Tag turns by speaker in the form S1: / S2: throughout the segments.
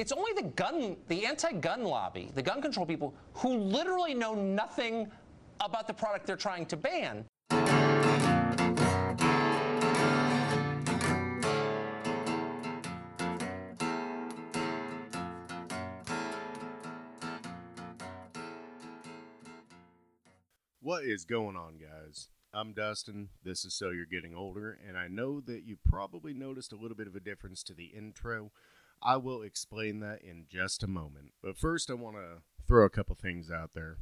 S1: It's only the gun, the anti-gun lobby, the gun control people, who literally know nothing about the product they're trying to ban.
S2: What is going on, guys? I'm Dustin. This is So You're Getting Older, and I know that you probably noticed a little bit of a difference to the intro. I will explain that in just a moment. But first, I want to throw a couple things out there.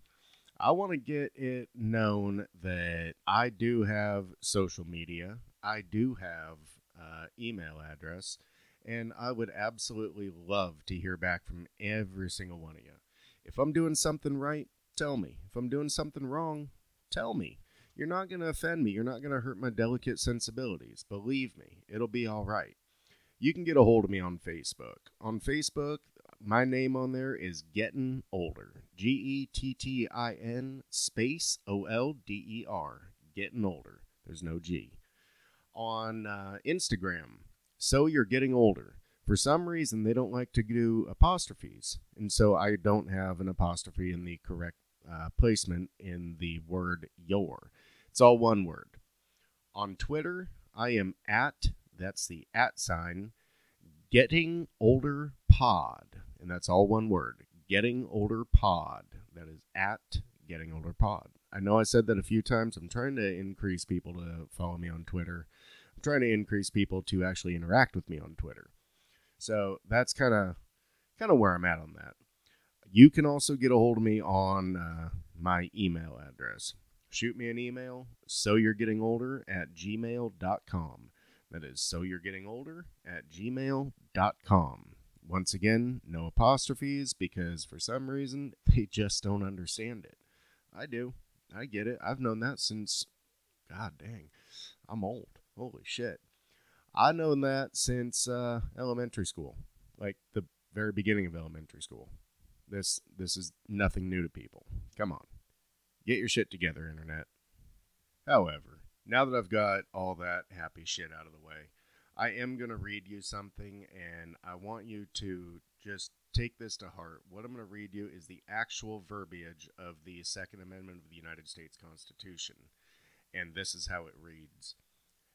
S2: I want to get it known that I do have social media, I do have uh, email address, and I would absolutely love to hear back from every single one of you. If I'm doing something right, tell me. If I'm doing something wrong, tell me. You're not going to offend me. You're not going to hurt my delicate sensibilities. Believe me, it'll be all right. You can get a hold of me on Facebook. On Facebook, my name on there is Getting Older. G E T T I N space O L D E R. Getting Older. There's no G. On uh, Instagram, So You're Getting Older. For some reason, they don't like to do apostrophes. And so I don't have an apostrophe in the correct uh, placement in the word your. It's all one word. On Twitter, I am at, that's the at sign, Getting Older Pod. And that's all one word. Getting Older Pod. That is at Getting Older Pod. I know I said that a few times. I'm trying to increase people to follow me on Twitter. I'm trying to increase people to actually interact with me on Twitter. So that's kind of kind of where I'm at on that. You can also get a hold of me on uh, my email address. Shoot me an email, so you're getting older at gmail.com. That is so you're getting older at gmail.com. Once again, no apostrophes because for some reason they just don't understand it. I do. I get it. I've known that since, god dang, I'm old. Holy shit. I've known that since uh, elementary school, like the very beginning of elementary school. This this is nothing new to people. Come on. Get your shit together, internet. However, now that I've got all that happy shit out of the way, I am going to read you something and I want you to just take this to heart. What I'm going to read you is the actual verbiage of the Second Amendment of the United States Constitution. And this is how it reads.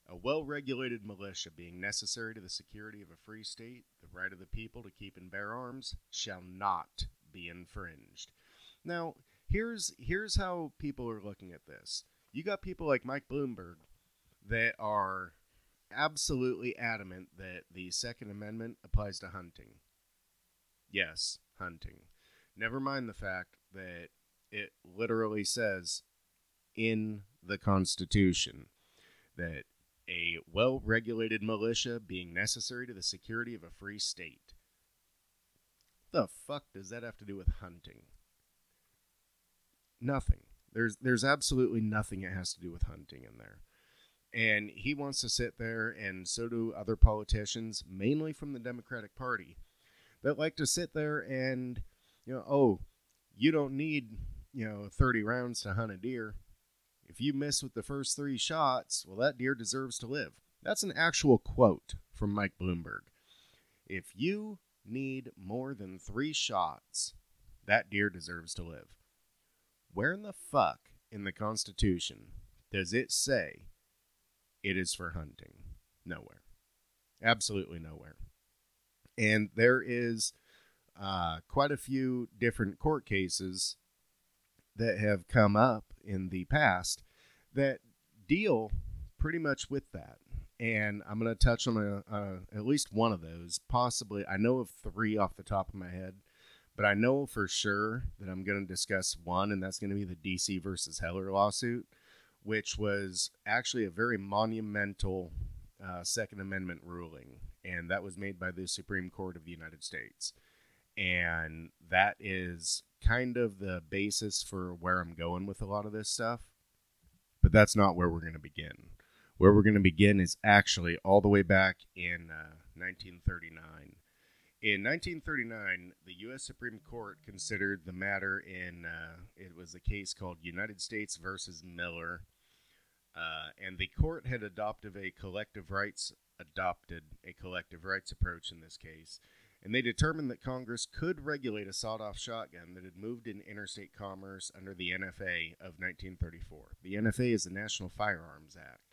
S2: A well regulated militia being necessary to the security of a free state, the right of the people to keep and bear arms, shall not be infringed. Now, here's here's how people are looking at this. You got people like Mike Bloomberg that are absolutely adamant that the Second Amendment applies to hunting. Yes, hunting. Never mind the fact that it literally says in the Constitution that a well regulated militia being necessary to the security of a free state. The fuck does that have to do with hunting? Nothing. There's there's absolutely nothing it has to do with hunting in there. And he wants to sit there and so do other politicians, mainly from the Democratic Party, that like to sit there and you know, oh, you don't need, you know, 30 rounds to hunt a deer. If you miss with the first three shots, well, that deer deserves to live. That's an actual quote from Mike Bloomberg. If you need more than three shots, that deer deserves to live. Where in the fuck in the Constitution does it say it is for hunting? Nowhere. Absolutely nowhere. And there is uh, quite a few different court cases that have come up in the past that deal pretty much with that. And I'm going to touch on a, uh, at least one of those. Possibly, I know of three off the top of my head, but I know for sure that I'm going to discuss one, and that's going to be the DC versus Heller lawsuit, which was actually a very monumental uh, Second Amendment ruling, and that was made by the Supreme Court of the United States. And that is kind of the basis for where I'm going with a lot of this stuff. But that's not where we're going to begin. Where we're going to begin is actually all the way back in uh, 1939. In 1939, the U.S. Supreme Court considered the matter in uh, it was a case called United States versus Miller, uh, and the court had adopted a collective rights adopted a collective rights approach in this case, and they determined that Congress could regulate a sawed off shotgun that had moved in interstate commerce under the NFA of 1934. The NFA is the National Firearms Act.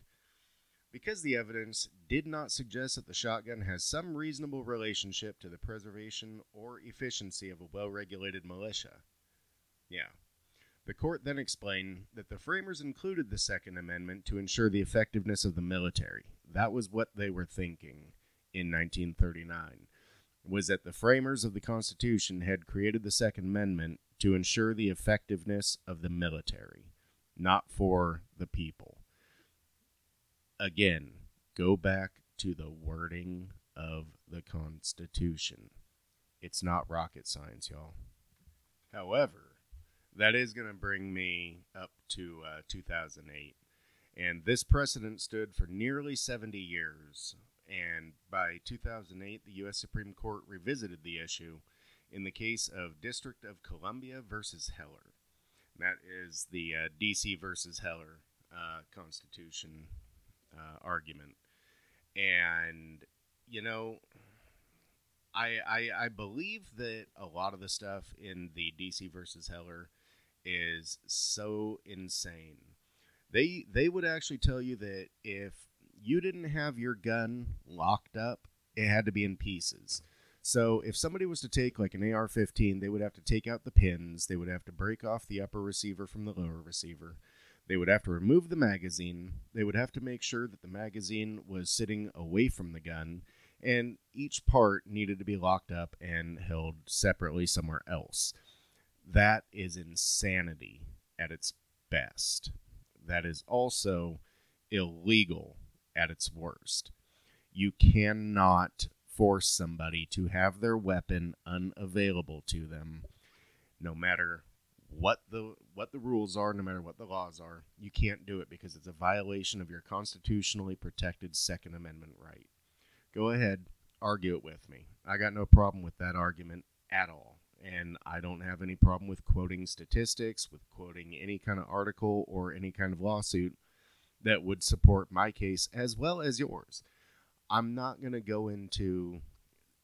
S2: Because the evidence did not suggest that the shotgun has some reasonable relationship to the preservation or efficiency of a well regulated militia. Yeah. The court then explained that the framers included the Second Amendment to ensure the effectiveness of the military. That was what they were thinking in 1939 was that the framers of the Constitution had created the Second Amendment to ensure the effectiveness of the military, not for the people. Again, go back to the wording of the Constitution. It's not rocket science, y'all. However, that is going to bring me up to uh, 2008. And this precedent stood for nearly 70 years and by 2008, the U.S. Supreme Court revisited the issue in the case of District of Columbia versus Heller. And That is the uh, D.C. versus Heller uh, Constitution uh, argument. And, you know, I, I, I believe that a lot of the stuff in the D.C. versus Heller is so insane. They they would actually tell you that if you didn't have your gun locked up, it had to be in pieces. So if somebody was to take like an AR 15, they would have to take out the pins, they would have to break off the upper receiver from the lower receiver. They would have to remove the magazine. They would have to make sure that the magazine was sitting away from the gun, and each part needed to be locked up and held separately somewhere else. That is insanity at its best. That is also illegal at its worst. You cannot force somebody to have their weapon unavailable to them no matter what the what the rules are no matter what the laws are you can't do it because it's a violation of your constitutionally protected second amendment right go ahead argue it with me i got no problem with that argument at all and i don't have any problem with quoting statistics with quoting any kind of article or any kind of lawsuit that would support my case as well as yours. I'm not going to go into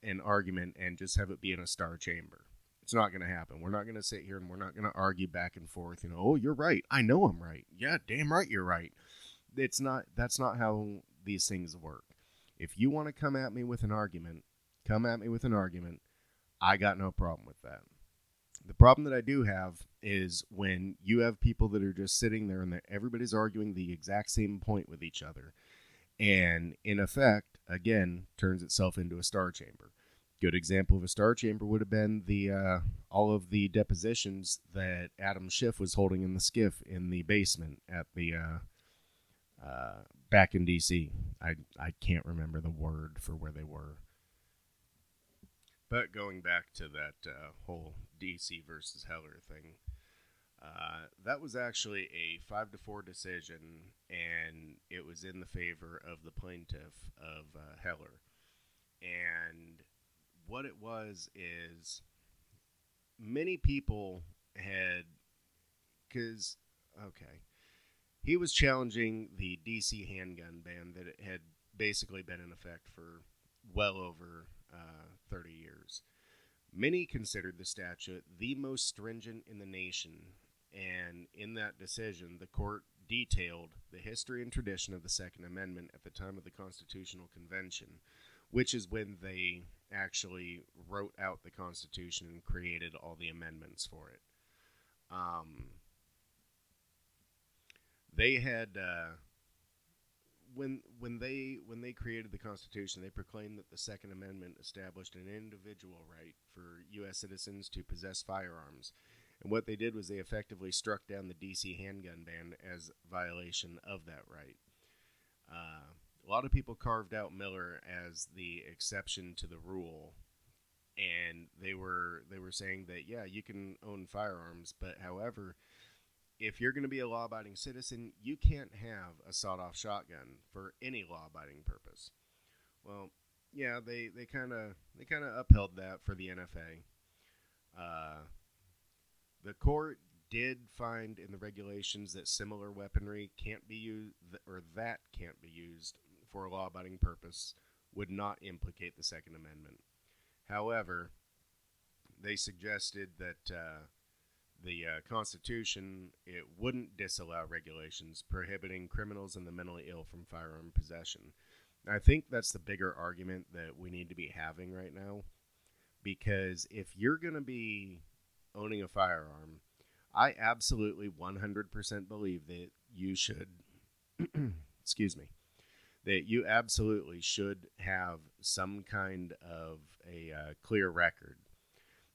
S2: an argument and just have it be in a star chamber. It's not going to happen. We're not going to sit here and we're not going to argue back and forth, you know, oh, you're right. I know I'm right. Yeah, damn right you're right. It's not that's not how these things work. If you want to come at me with an argument, come at me with an argument. I got no problem with that. The problem that I do have is when you have people that are just sitting there and everybody's arguing the exact same point with each other. And in effect, again, turns itself into a star chamber. Good example of a star chamber would have been the uh, all of the depositions that Adam Schiff was holding in the skiff in the basement at the uh, uh, back in DC. I I can't remember the word for where they were. But going back to that uh, whole DC versus Heller thing, uh, that was actually a five to four decision, and it was in the favor of the plaintiff of uh, Heller. And what it was is many people had, because okay, he was challenging the DC handgun ban that had basically been in effect for well over uh, 30 years. Many considered the statute the most stringent in the nation, and in that decision, the court detailed the history and tradition of the Second Amendment at the time of the Constitutional Convention, which is when they actually wrote out the Constitution and created all the amendments for it. Um, they had uh, when when they when they created the Constitution, they proclaimed that the Second Amendment established an individual right for U.S. citizens to possess firearms. And what they did was they effectively struck down the D.C. handgun ban as violation of that right. Uh, lot of people carved out Miller as the exception to the rule, and they were they were saying that yeah, you can own firearms, but however, if you're going to be a law abiding citizen, you can't have a sawed off shotgun for any law abiding purpose. Well, yeah, they they kind of they kind of upheld that for the NFA. Uh, the court did find in the regulations that similar weaponry can't be used or that can't be used for a law abiding purpose would not implicate the Second Amendment. However, they suggested that uh, the uh, Constitution it wouldn't disallow regulations prohibiting criminals and the mentally ill from firearm possession. I think that's the bigger argument that we need to be having right now, because if you're going to be owning a firearm, I absolutely 100% believe that you should, excuse me, that you absolutely should have some kind of a uh, clear record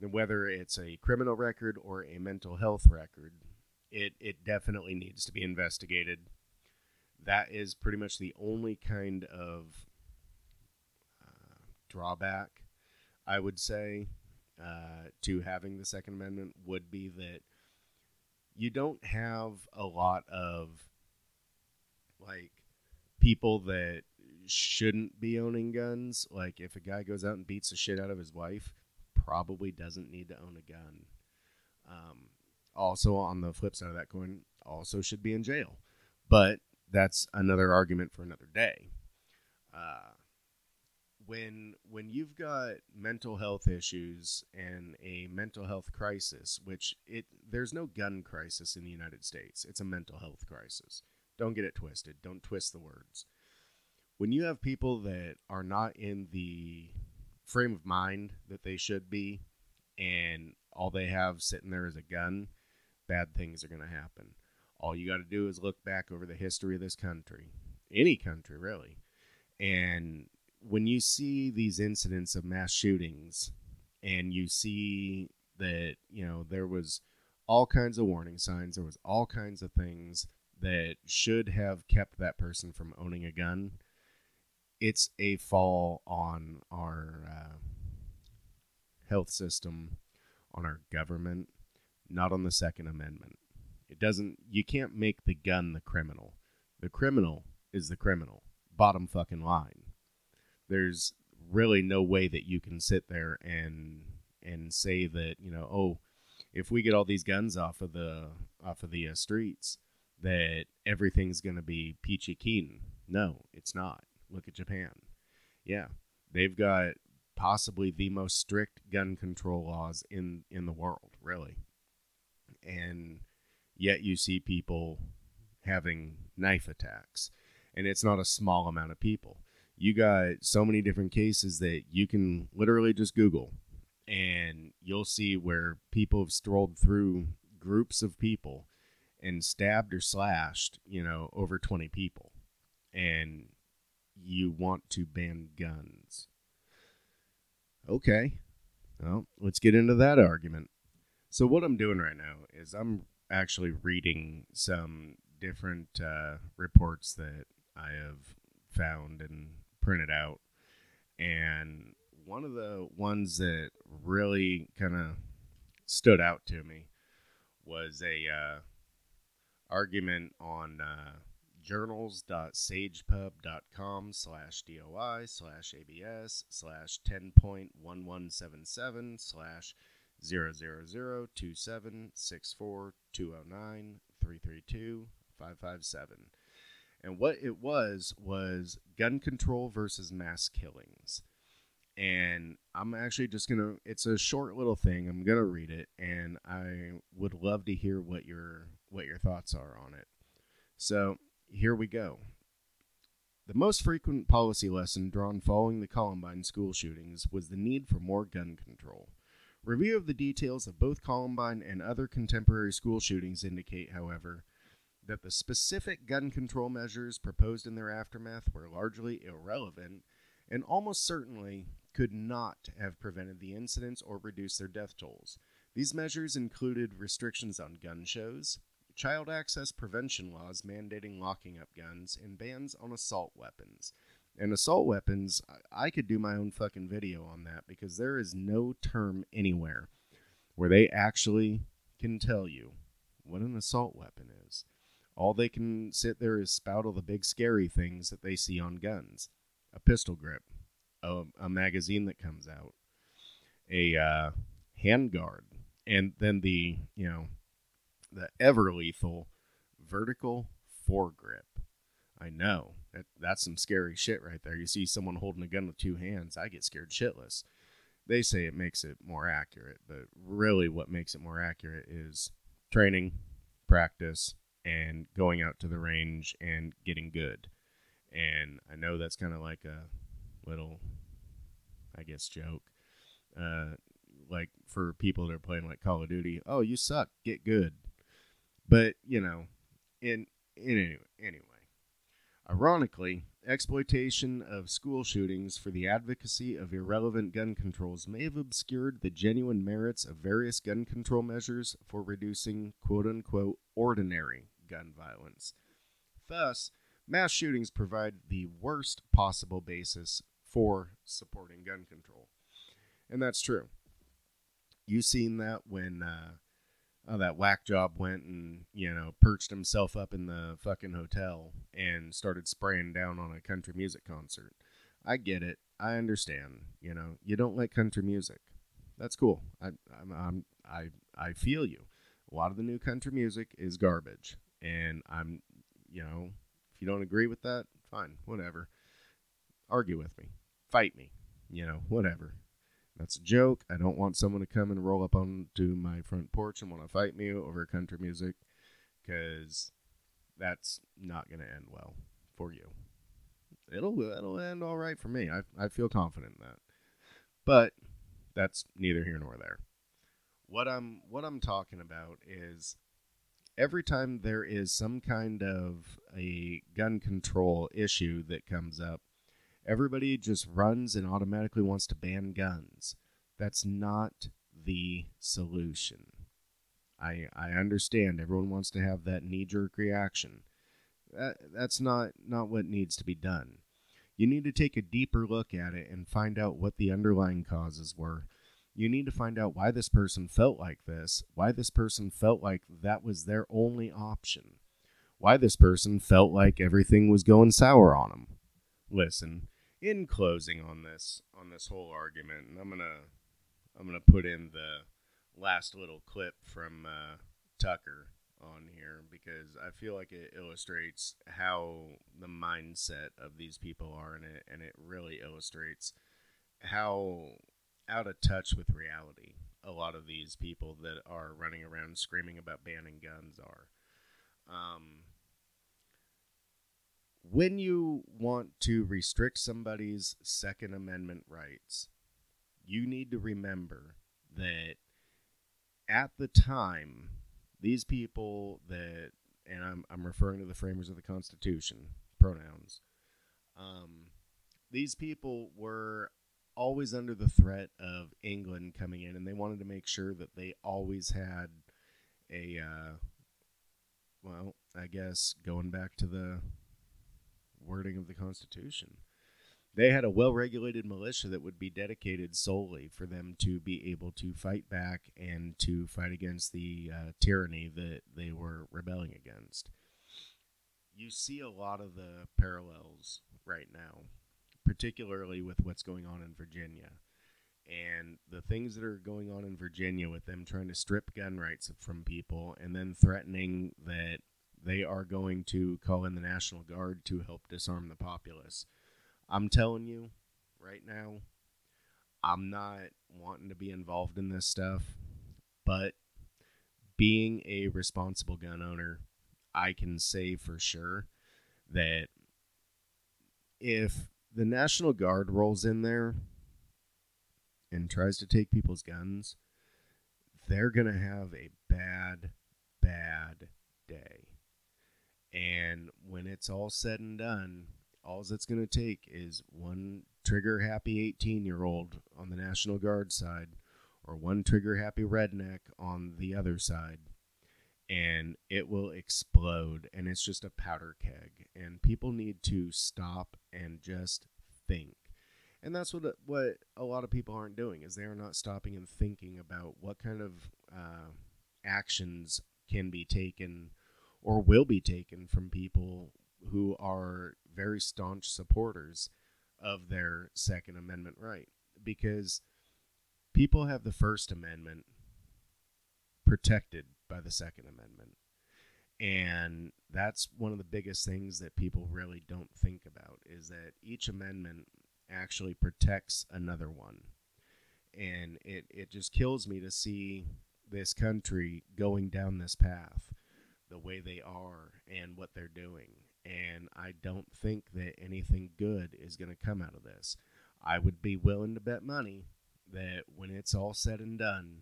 S2: And whether it's a criminal record or a mental health record, it, it definitely needs to be investigated. That is pretty much the only kind of uh, drawback I would say uh, to having the Second Amendment would be that you don't have a lot of like people that shouldn't be owning guns. Like if a guy goes out and beats the shit out of his wife, probably doesn't need to own a gun. Um, also, on the flip side of that coin, also should be in jail. But that's another argument for another day. Uh, when when you've got mental health issues and a mental health crisis, which it there's no gun crisis in the United States, it's a mental health crisis. Don't get it twisted. Don't twist the words. When you have people that are not in the frame of mind that they should be, and all they have sitting there is a gun, bad things are going to happen. All you got to do is look back over the history of this country, any country really. And when you see these incidents of mass shootings and you see that, you know, there was all kinds of warning signs, there was all kinds of things that should have kept that person from owning a gun it's a fall on our uh, health system, on our government, not on the Second Amendment. It doesn't. You can't make the gun the criminal. The criminal is the criminal. Bottom fucking line. There's really no way that you can sit there and and say that you know oh if we get all these guns off of the off of the uh, streets that everything's going to be peachy keen no it's not Look at Japan. Yeah, they've got possibly the most strict gun control laws in in the world, really. And yet you see people having knife attacks, and it's not a small amount of people. You got so many different cases that you can literally just Google, and you'll see where people have strolled through groups of people and stabbed or slashed, you know, over 20 people. And you want to ban guns. Okay. Well, let's get into that argument. So, what I'm doing right now is I'm actually reading some different uh, reports that I have found and printed out. And one of the ones that really kind of stood out to me was a uh, argument on uh, journals.sagepub.com slash DOI slash ABS slash 10.1177 slash 0002764209332 And what it was was gun control versus mass killings. And I'm actually just going to it's a short little thing. I'm going to read it and I would love to hear what your what your thoughts are on it. So, here we go. The most frequent policy lesson drawn following the Columbine school shootings was the need for more gun control. Review of the details of both Columbine and other contemporary school shootings indicate, however, that the specific gun control measures proposed in their aftermath were largely irrelevant and almost certainly could not have prevented the incidents or reduced their death tolls. These measures included restrictions on gun shows, child access prevention laws mandating locking up guns, and bans on assault weapons. And assault weapons, I could do my own fucking video on that because there is no term anywhere where they actually can tell you what an assault weapon is. All they can sit there is spout all the big scary things that they see on guns a pistol grip, a, a magazine that comes out, a uh, handguard, and then the, you know, the ever lethal vertical foregrip. I know that that's some scary shit right there. You see someone holding a gun with two hands, I get scared shitless. they say it makes it more accurate, but really what makes it more accurate is training, practice, and going out to the range and getting good. And I know that's kind of like a little, I guess, joke. Uh, like for people that are playing like Call of Duty, oh, you suck, get good. But you know, in in any, anyway, ironically, exploitation of school shootings for the advocacy of irrelevant gun controls may have obscured the genuine merits of various gun control measures for reducing quote unquote ordinary gun violence. Thus, mass shootings provide the worst possible basis for supporting gun control. And that's true. You've seen that when uh, oh, that whack job went and you know perched himself up in the fucking hotel and started spraying down on a country music concert. I get it. I understand. You know, you don't like country music. That's cool. I I'm, I'm I I feel you. A lot of the new country music is garbage, and I'm you know if you don't agree with that, fine, whatever. Argue with me, fight me, you know, whatever. That's a joke. I don't want someone to come and roll up onto my front porch and want to fight me over country music because that's not going to end well for you. It'll it'll end all right for me. I I feel confident in that. But that's neither here nor there. What I'm what I'm talking about is every time there is some kind of a gun control issue that comes up, everybody just runs and automatically wants to ban guns. That's not the solution. I I understand everyone wants to have that knee jerk reaction. That that's not not what needs to be done. You need to take a deeper look at it and find out what the underlying causes were. You need to find out why this person felt like this, why this person felt like that was their only option, why this person felt like everything was going sour on them. Listen, in closing on this on this whole argument, and I'm gonna I'm gonna put in the last little clip from uh, Tucker on here because I feel like it illustrates how the mindset of these people are in it, and it really illustrates how out of touch with reality a lot of these people that are running around screaming about banning guns are. Um, when you want to restrict somebody's Second Amendment rights, you need to remember that at the time, these people that, and I'm, I'm referring to the framers of the Constitution, pronouns, um, these people were always under the threat of England coming in, and they wanted to make sure that they always had a, uh, well, I guess going back to the wording of the Constitution. They had a well regulated militia that would be dedicated solely for them to be able to fight back and to fight against the uh, tyranny that they were rebelling against. You see a lot of the parallels right now, particularly with what's going on in Virginia. And the things that are going on in Virginia with them trying to strip gun rights from people and then threatening that they are going to call in the National Guard to help disarm the populace. I'm telling you right now, I'm not wanting to be involved in this stuff, but being a responsible gun owner, I can say for sure that if the National Guard rolls in there and tries to take people's guns, they're going to have a bad, bad day. And when it's all said and done, all it's going to take is one trigger happy 18 year old on the National Guard side or one trigger happy redneck on the other side. And it will explode, and it's just a powder keg. And people need to stop and just think. And that's what what a lot of people aren't doing is they are not stopping and thinking about what kind of uh, actions can be taken or will be taken from people who are very staunch supporters of their Second Amendment right. Because people have the First Amendment protected by the Second Amendment. And that's one of the biggest things that people really don't think about is that each amendment actually protects another one. and it it just kills me to see this country going down this path the way they are and what they're doing and I don't think that anything good is going to come out of this. I would be willing to bet money that when it's all said and done,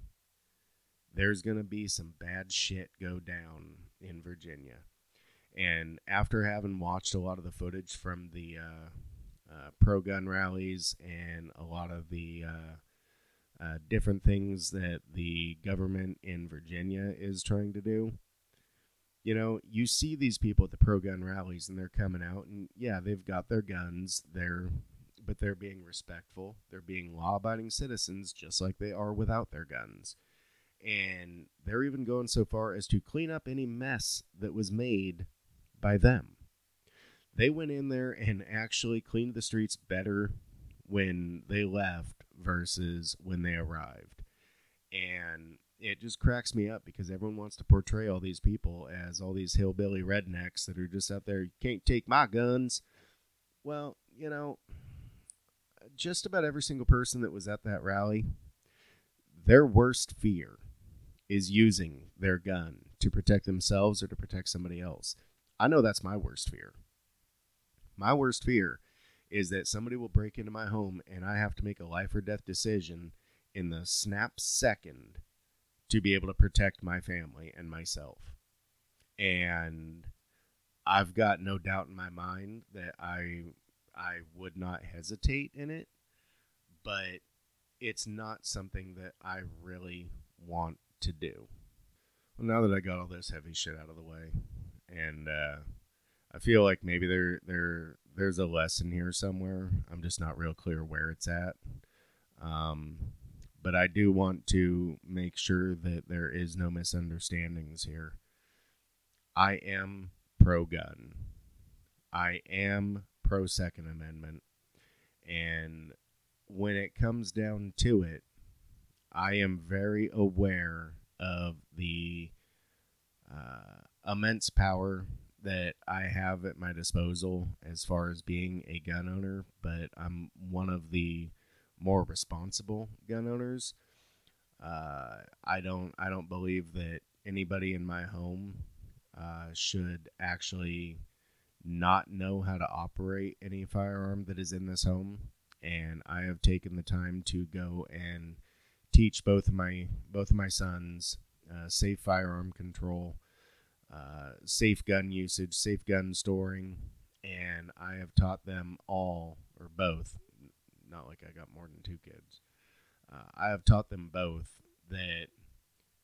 S2: there's going to be some bad shit go down in Virginia. And after having watched a lot of the footage from the uh, uh, pro gun rallies and a lot of the uh, uh different things that the government in Virginia is trying to do, you know, you see these people at the pro gun rallies and they're coming out and yeah, they've got their guns. They're but they're being respectful. They're being law-abiding citizens just like they are without their guns. And they're even going so far as to clean up any mess that was made by them. They went in there and actually cleaned the streets better when they left versus when they arrived. And it just cracks me up because everyone wants to portray all these people as all these hillbilly rednecks that are just out there, you can't take my guns. Well, you know, just about every single person that was at that rally, their worst fear is using their gun to protect themselves or to protect somebody else. I know that's my worst fear. My worst fear is that somebody will break into my home and I have to make a life or death decision in the snap second to be able to protect my family and myself. And I've got no doubt in my mind that I I would not hesitate in it, but it's not something that I really want to do. Well, now that I got all this heavy shit out of the way, and uh, I feel like maybe there there there's a lesson here somewhere. I'm just not real clear where it's at. Um, but I do want to make sure that there is no misunderstandings here. I am pro gun. I am pro Second Amendment. And when it comes down to it, I am very aware of the uh, immense power that I have at my disposal as far as being a gun owner, but I'm one of the more responsible gun owners. Uh, I don't I don't believe that anybody in my home uh, should actually not know how to operate any firearm that is in this home, and I have taken the time to go and teach both of my both of my sons uh, safe firearm control, uh, safe gun usage, safe gun storing, and I have taught them all or both not like I got more than two kids. Uh, I have taught them both that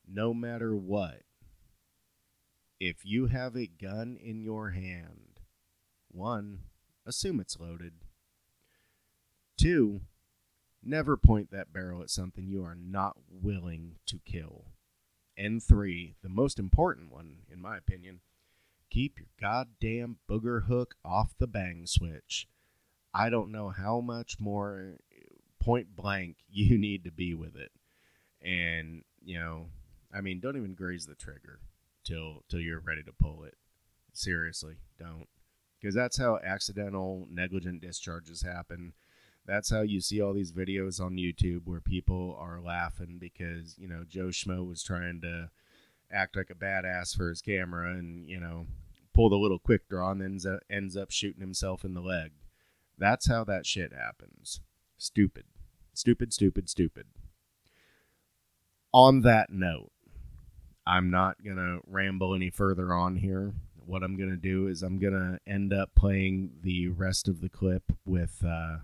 S2: no matter what, if you have a gun in your hand, one, assume it's loaded. Two, never point that barrel at something you are not willing to kill. And three, the most important one, in my opinion, keep your goddamn booger hook off the bang switch. I don't know how much more uh, point blank you need to be with it. And, you know, I mean, don't even graze the trigger till till you're ready to pull it. Seriously, don't. Because that's how accidental negligent discharges happen. That's how you see all these videos on YouTube where people are laughing because, you know, Joe Schmo was trying to act like a badass for his camera and, you know, pull the little quick draw and up, ends up shooting himself in the leg. That's how that shit happens. Stupid. Stupid, stupid, stupid. On that note, I'm not going to ramble any further on here. What I'm going to do is I'm going to end up playing the rest of the clip with uh,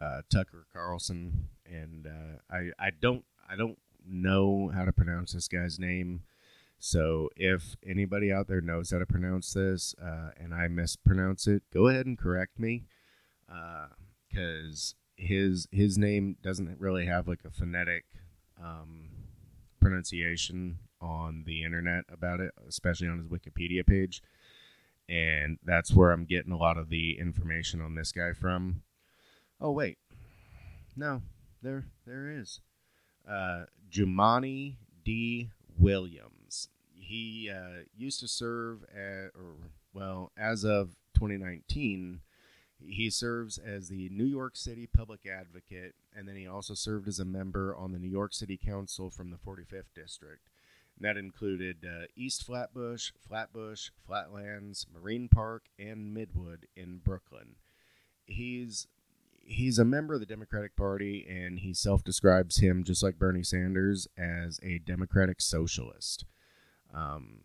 S2: uh, Tucker Carlson, and uh, I I don't I don't know how to pronounce this guy's name. So if anybody out there knows how to pronounce this uh, and I mispronounce it, go ahead and correct me because uh, his his name doesn't really have like a phonetic um, pronunciation on the internet about it, especially on his Wikipedia page. And that's where I'm getting a lot of the information on this guy from. Oh wait, no, there there is. Uh, Jumaane D. Williams. He uh, used to serve at, or well, as of 2019, he serves as the New York City public advocate and then he also served as a member on the New York City Council from the 45th District. And that included uh, East Flatbush, Flatbush, Flatlands, Marine Park, and Midwood in Brooklyn. He's he's a member of the Democratic Party, and he self-describes him just like Bernie Sanders as a democratic socialist. Um,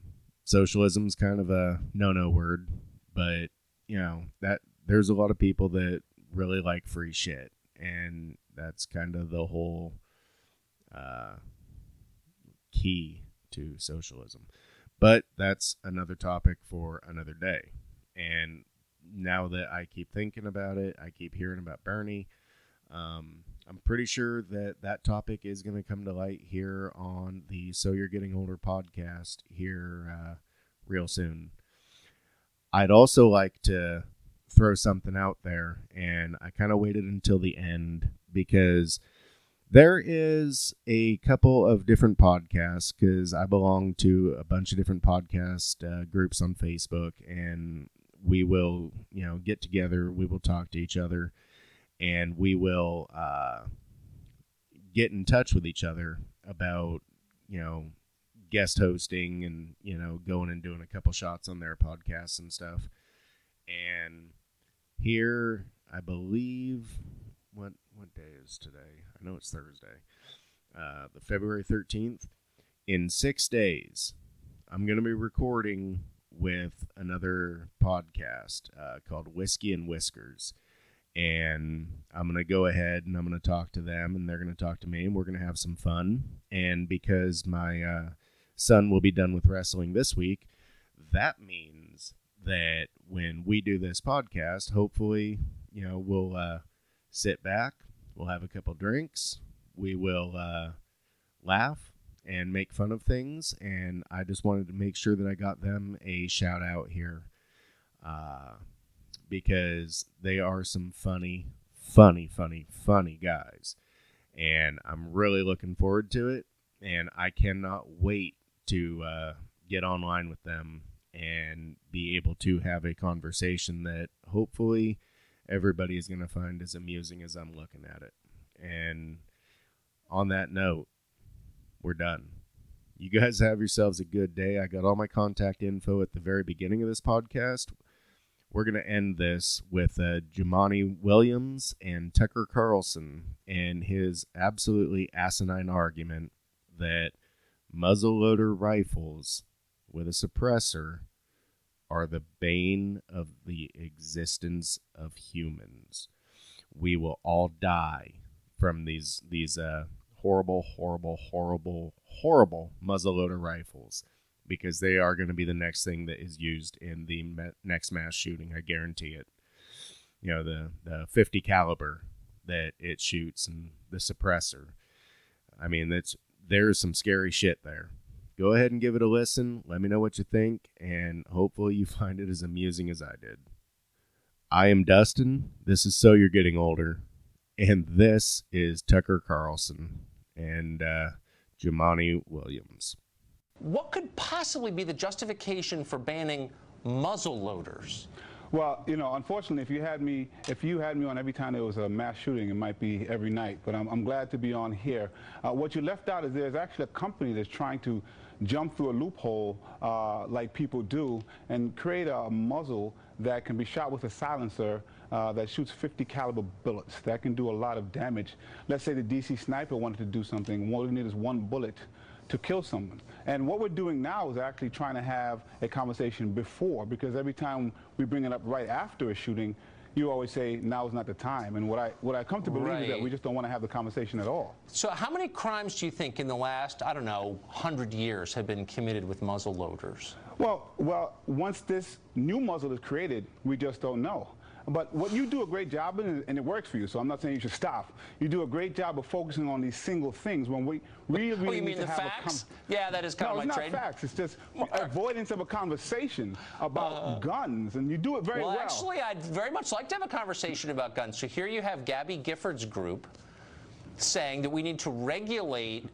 S2: socialism's kind of a no-no word, but you know that there's a lot of people that really like free shit, and that's kind of the whole uh, key to socialism. But that's another topic for another day. And now that I keep thinking about it, I keep hearing about Bernie. Um, I'm pretty sure that that topic is going to come to light here on the So You're Getting Older podcast here uh, real soon. I'd also like to throw something out there, and I kind of waited until the end because there is a couple of different podcasts because I belong to a bunch of different podcast uh, groups on Facebook, and we will, you know, get together. We will talk to each other, and we will uh, get in touch with each other about, you know, guest hosting and you know going and doing a couple shots on their podcasts and stuff. And here, I believe, what what day is today? I know it's Thursday. Uh, the February 13th. In six days, I'm going to be recording with another podcast uh, called Whiskey and Whiskers. And I'm going to go ahead and I'm going to talk to them, and they're going to talk to me, and we're going to have some fun. And because my uh, son will be done with wrestling this week, that means that when we do this podcast, hopefully, you know, we'll uh, sit back, we'll have a couple drinks, we will uh, laugh and make fun of things. And I just wanted to make sure that I got them a shout out here uh, because they are some funny, funny, funny, funny guys. And I'm really looking forward to it. And I cannot wait to uh, get online with them and be able to have a conversation that hopefully everybody is going to find as amusing as I'm looking at it. And on that note, we're done. You guys have yourselves a good day. I got all my contact info at the very beginning of this podcast. We're going to end this with uh, Jumaane Williams and Tucker Carlson and his absolutely asinine argument that muzzleloader rifles with a suppressor are the bane of the existence of humans. We will all die from these these uh, horrible, horrible, horrible, horrible muzzleloader rifles because they are going to be the next thing that is used in the me- next mass shooting. I guarantee it. You know the the 50 caliber that it shoots and the suppressor. I mean, that's there's some scary shit there. Go ahead and give it a listen. Let me know what you think, and hopefully you find it as amusing as I did. I am Dustin. This is So You're Getting Older, and this is Tucker Carlson and uh, Jumaane Williams.
S1: What could possibly be the justification for banning muzzle loaders?
S3: Well, you know, unfortunately, if you had me, if you had me on every time there was a mass shooting, it might be every night. But I'm, I'm glad to be on here. Uh, what you left out is there's actually a company that's trying to jump through a loophole uh, like people do and create a muzzle that can be shot with a silencer uh, that shoots 50 caliber bullets. That can do a lot of damage. Let's say the DC sniper wanted to do something. All we need is one bullet to kill someone. And what we're doing now is actually trying to have a conversation before, because every time we bring it up right after a shooting, you always say now is not the time. And what I what I come to believe right. is that we just don't want to have the conversation at all.
S1: So how many crimes do you think in the last I don't know hundred years have been committed with muzzle loaders?
S3: Well, well, once this new muzzle is created, we just don't know. But what you do a great job in, and it works for you, so I'm not saying you should stop. You do a great job of focusing on these single things when we really, really
S1: oh, you
S3: need
S1: mean
S3: to
S1: the
S3: have
S1: facts?
S3: a
S1: Yeah, that is kind
S3: no,
S1: of my
S3: trade.
S1: No,
S3: it's not facts. It's just avoidance of a conversation about uh, guns, and you do it very
S1: well.
S3: Well,
S1: actually, I'd very much like to have a conversation about guns. So here you have Gabby Giffords' group saying that we need to regulate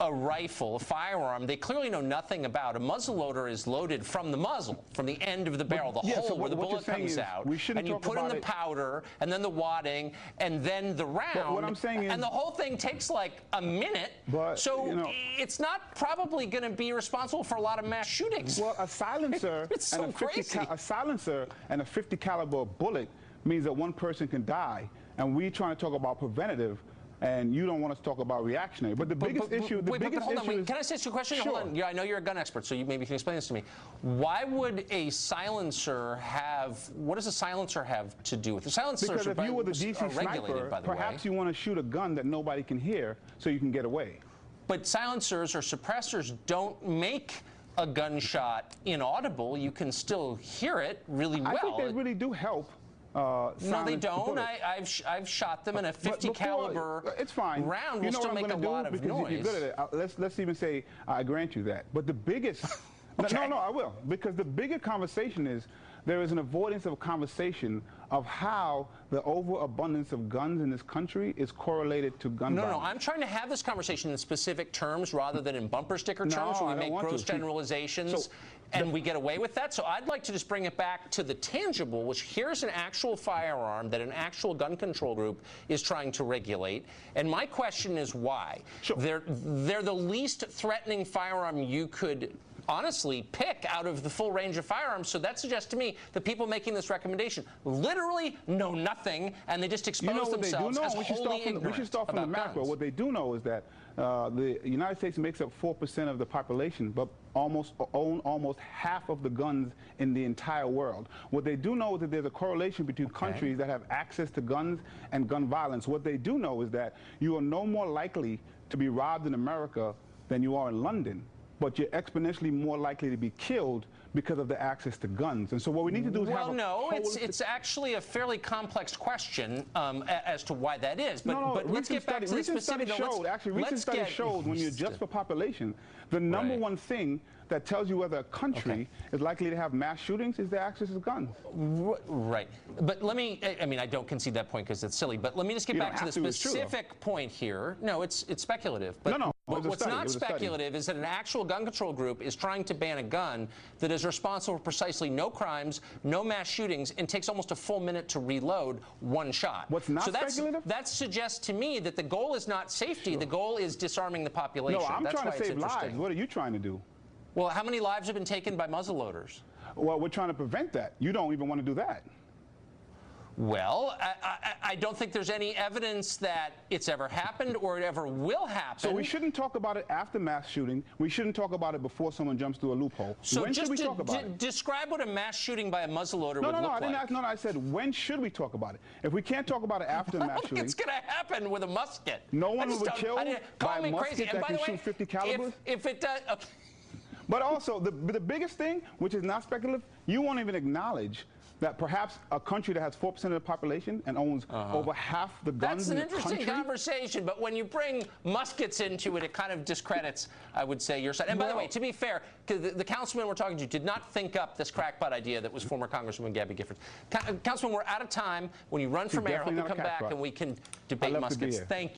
S1: a rifle, a firearm, they clearly know nothing about. A muzzleloader is loaded from the muzzle, from the end of the barrel, the
S3: yeah,
S1: hole
S3: so
S1: where the bullet comes out.
S3: we shouldn't
S1: and you put in the
S3: it-
S1: powder, and then the wadding, and then the round.
S3: But what I'm saying is-
S1: and the whole thing takes like a minute.
S3: But,
S1: so
S3: you know-
S1: it's not probably going to be responsible for a lot of mass shootings.
S3: Well, a silencer
S1: It's
S3: and
S1: so
S3: a 50
S1: crazy.
S3: a silencer and a 50 caliber bullet means that one person can die, and we're trying to talk about preventative, and you don't want us to talk about reactionary. But the biggest issue, the
S1: wait, but- but
S3: biggest
S1: hold on,
S3: issue
S1: wait. Can I ask you a question?
S3: Sure.
S1: Hold on. Yeah, I know you're a gun expert, so you maybe you can explain this to me. Why would a silencer have? What does a silencer have to do with the silencer?
S3: Because if
S1: by-
S3: you were the DC sniper,
S1: by the
S3: perhaps
S1: way.
S3: you want to shoot a gun that nobody can hear so you can get away.
S1: But silencers or suppressors don't make a gunshot inaudible. You can still hear it really well.
S3: I think they really do help. Uh,
S1: no, they don't. I, I've sh- I've shot them, in a 50
S3: before-
S1: caliber
S3: It's fine.
S1: round
S3: you
S1: will
S3: know
S1: still make a
S3: do
S1: lot of
S3: because
S1: noise.
S3: you're good at it. Uh, let's let's even say I grant you that. But the biggest, no,
S1: Okay.
S3: no, no, I will because the bigger conversation is there is an avoidance of conversation of how the overabundance of guns in this country is correlated to gun
S1: No, no,
S3: violence.
S1: I'm trying to have this conversation in specific terms rather than in bumper sticker
S3: No,
S1: terms where
S3: I
S1: we make gross
S3: to.
S1: Generalizations
S3: so
S1: and we get away with that. So I'd like to just bring it back to the tangible, which here's an actual firearm that an actual gun control group is trying to regulate. And my question is why?
S3: Sure.
S1: They're, they're the least threatening firearm you could honestly pick out of the full range of firearms. So that suggests to me the people making this recommendation literally know nothing and they just expose
S3: You know what they do
S1: themselves
S3: know?
S1: as
S3: We should,
S1: wholly
S3: start from, the- we should start from the macro.
S1: guns.
S3: What they do know is that uh, the United States makes up 4% of the population, but almost own almost half of the guns in the entire world. What they do know is that there's a correlation between countries that have access to guns and gun violence. What they do know is that you are no more likely to be robbed in America than you are in London, but you're exponentially more likely to be killed because of the access to guns. And so what we need to do is have
S1: Well,
S3: a
S1: no, it's it's actually a fairly complex question um, as to why that is. But,
S3: no, no,
S1: but let's get back
S3: study,
S1: to the specific.
S3: study showed, actually, recent study
S1: get-
S3: showed when you adjust for population, the number
S1: Right.
S3: one thing that tells you whether a country
S1: Okay.
S3: is likely to have mass shootings is the access to guns.
S1: Right. But let me, I- mean, I don't concede that point because it's silly, but let me just get
S3: You
S1: back to the
S3: have to, it's true, though.
S1: specific point here. No, it's it's speculative. But
S3: No, no,
S1: what- what's
S3: study,
S1: not
S3: it was a study.
S1: speculative is that an actual gun control group is trying to ban a gun that is responsible for precisely no crimes, no mass shootings, and takes almost a full minute to reload one shot.
S3: What's not
S1: so
S3: speculative?
S1: That suggests to me that the goal is not safety, the goal is disarming the population.
S3: No, I'm
S1: that's
S3: trying to save lives. What are you trying to do?
S1: Well, how many lives have been taken by muzzleloaders?
S3: Well, we're trying to prevent that. You don't even want to do that.
S1: Well, I, I, I don't think there's any evidence that it's ever happened or it ever will happen.
S3: So we shouldn't talk about it after mass shooting. We shouldn't talk about it before someone jumps through a loophole.
S1: So
S3: when should we talk about it?
S1: describe what a mass shooting by a muzzleloader
S3: No,
S1: would
S3: no, no.
S1: look
S3: I didn't
S1: like.
S3: ask. No, no. I said when should we talk about it? If we can't talk about it after a
S1: I
S3: mass shooting,
S1: it's going to happen with a musket.
S3: No one
S1: just
S3: will killed
S1: I didn't- call
S3: by a musket
S1: crazy. And
S3: that
S1: by
S3: can
S1: way,
S3: shoot 50
S1: if,
S3: calibers?
S1: if it does.
S3: But also, the, the biggest thing, which is not speculative, you won't even acknowledge that perhaps a country that has 4% of the population and owns uh-huh. over half the guns
S1: that's
S3: in
S1: an
S3: the
S1: interesting
S3: country.
S1: conversation. But when you bring muskets into it, it kind of discredits, I would say, your side. And by the way, to be fair, 'cause the, the councilman we're talking to did not think up this crackpot idea that was former Congresswoman Gabby Giffords. Co- uh, Councilman, we're out of time. When you run for mayor, I hope you
S3: not
S1: come back and we can debate
S3: love to be
S1: muskets. Thank you.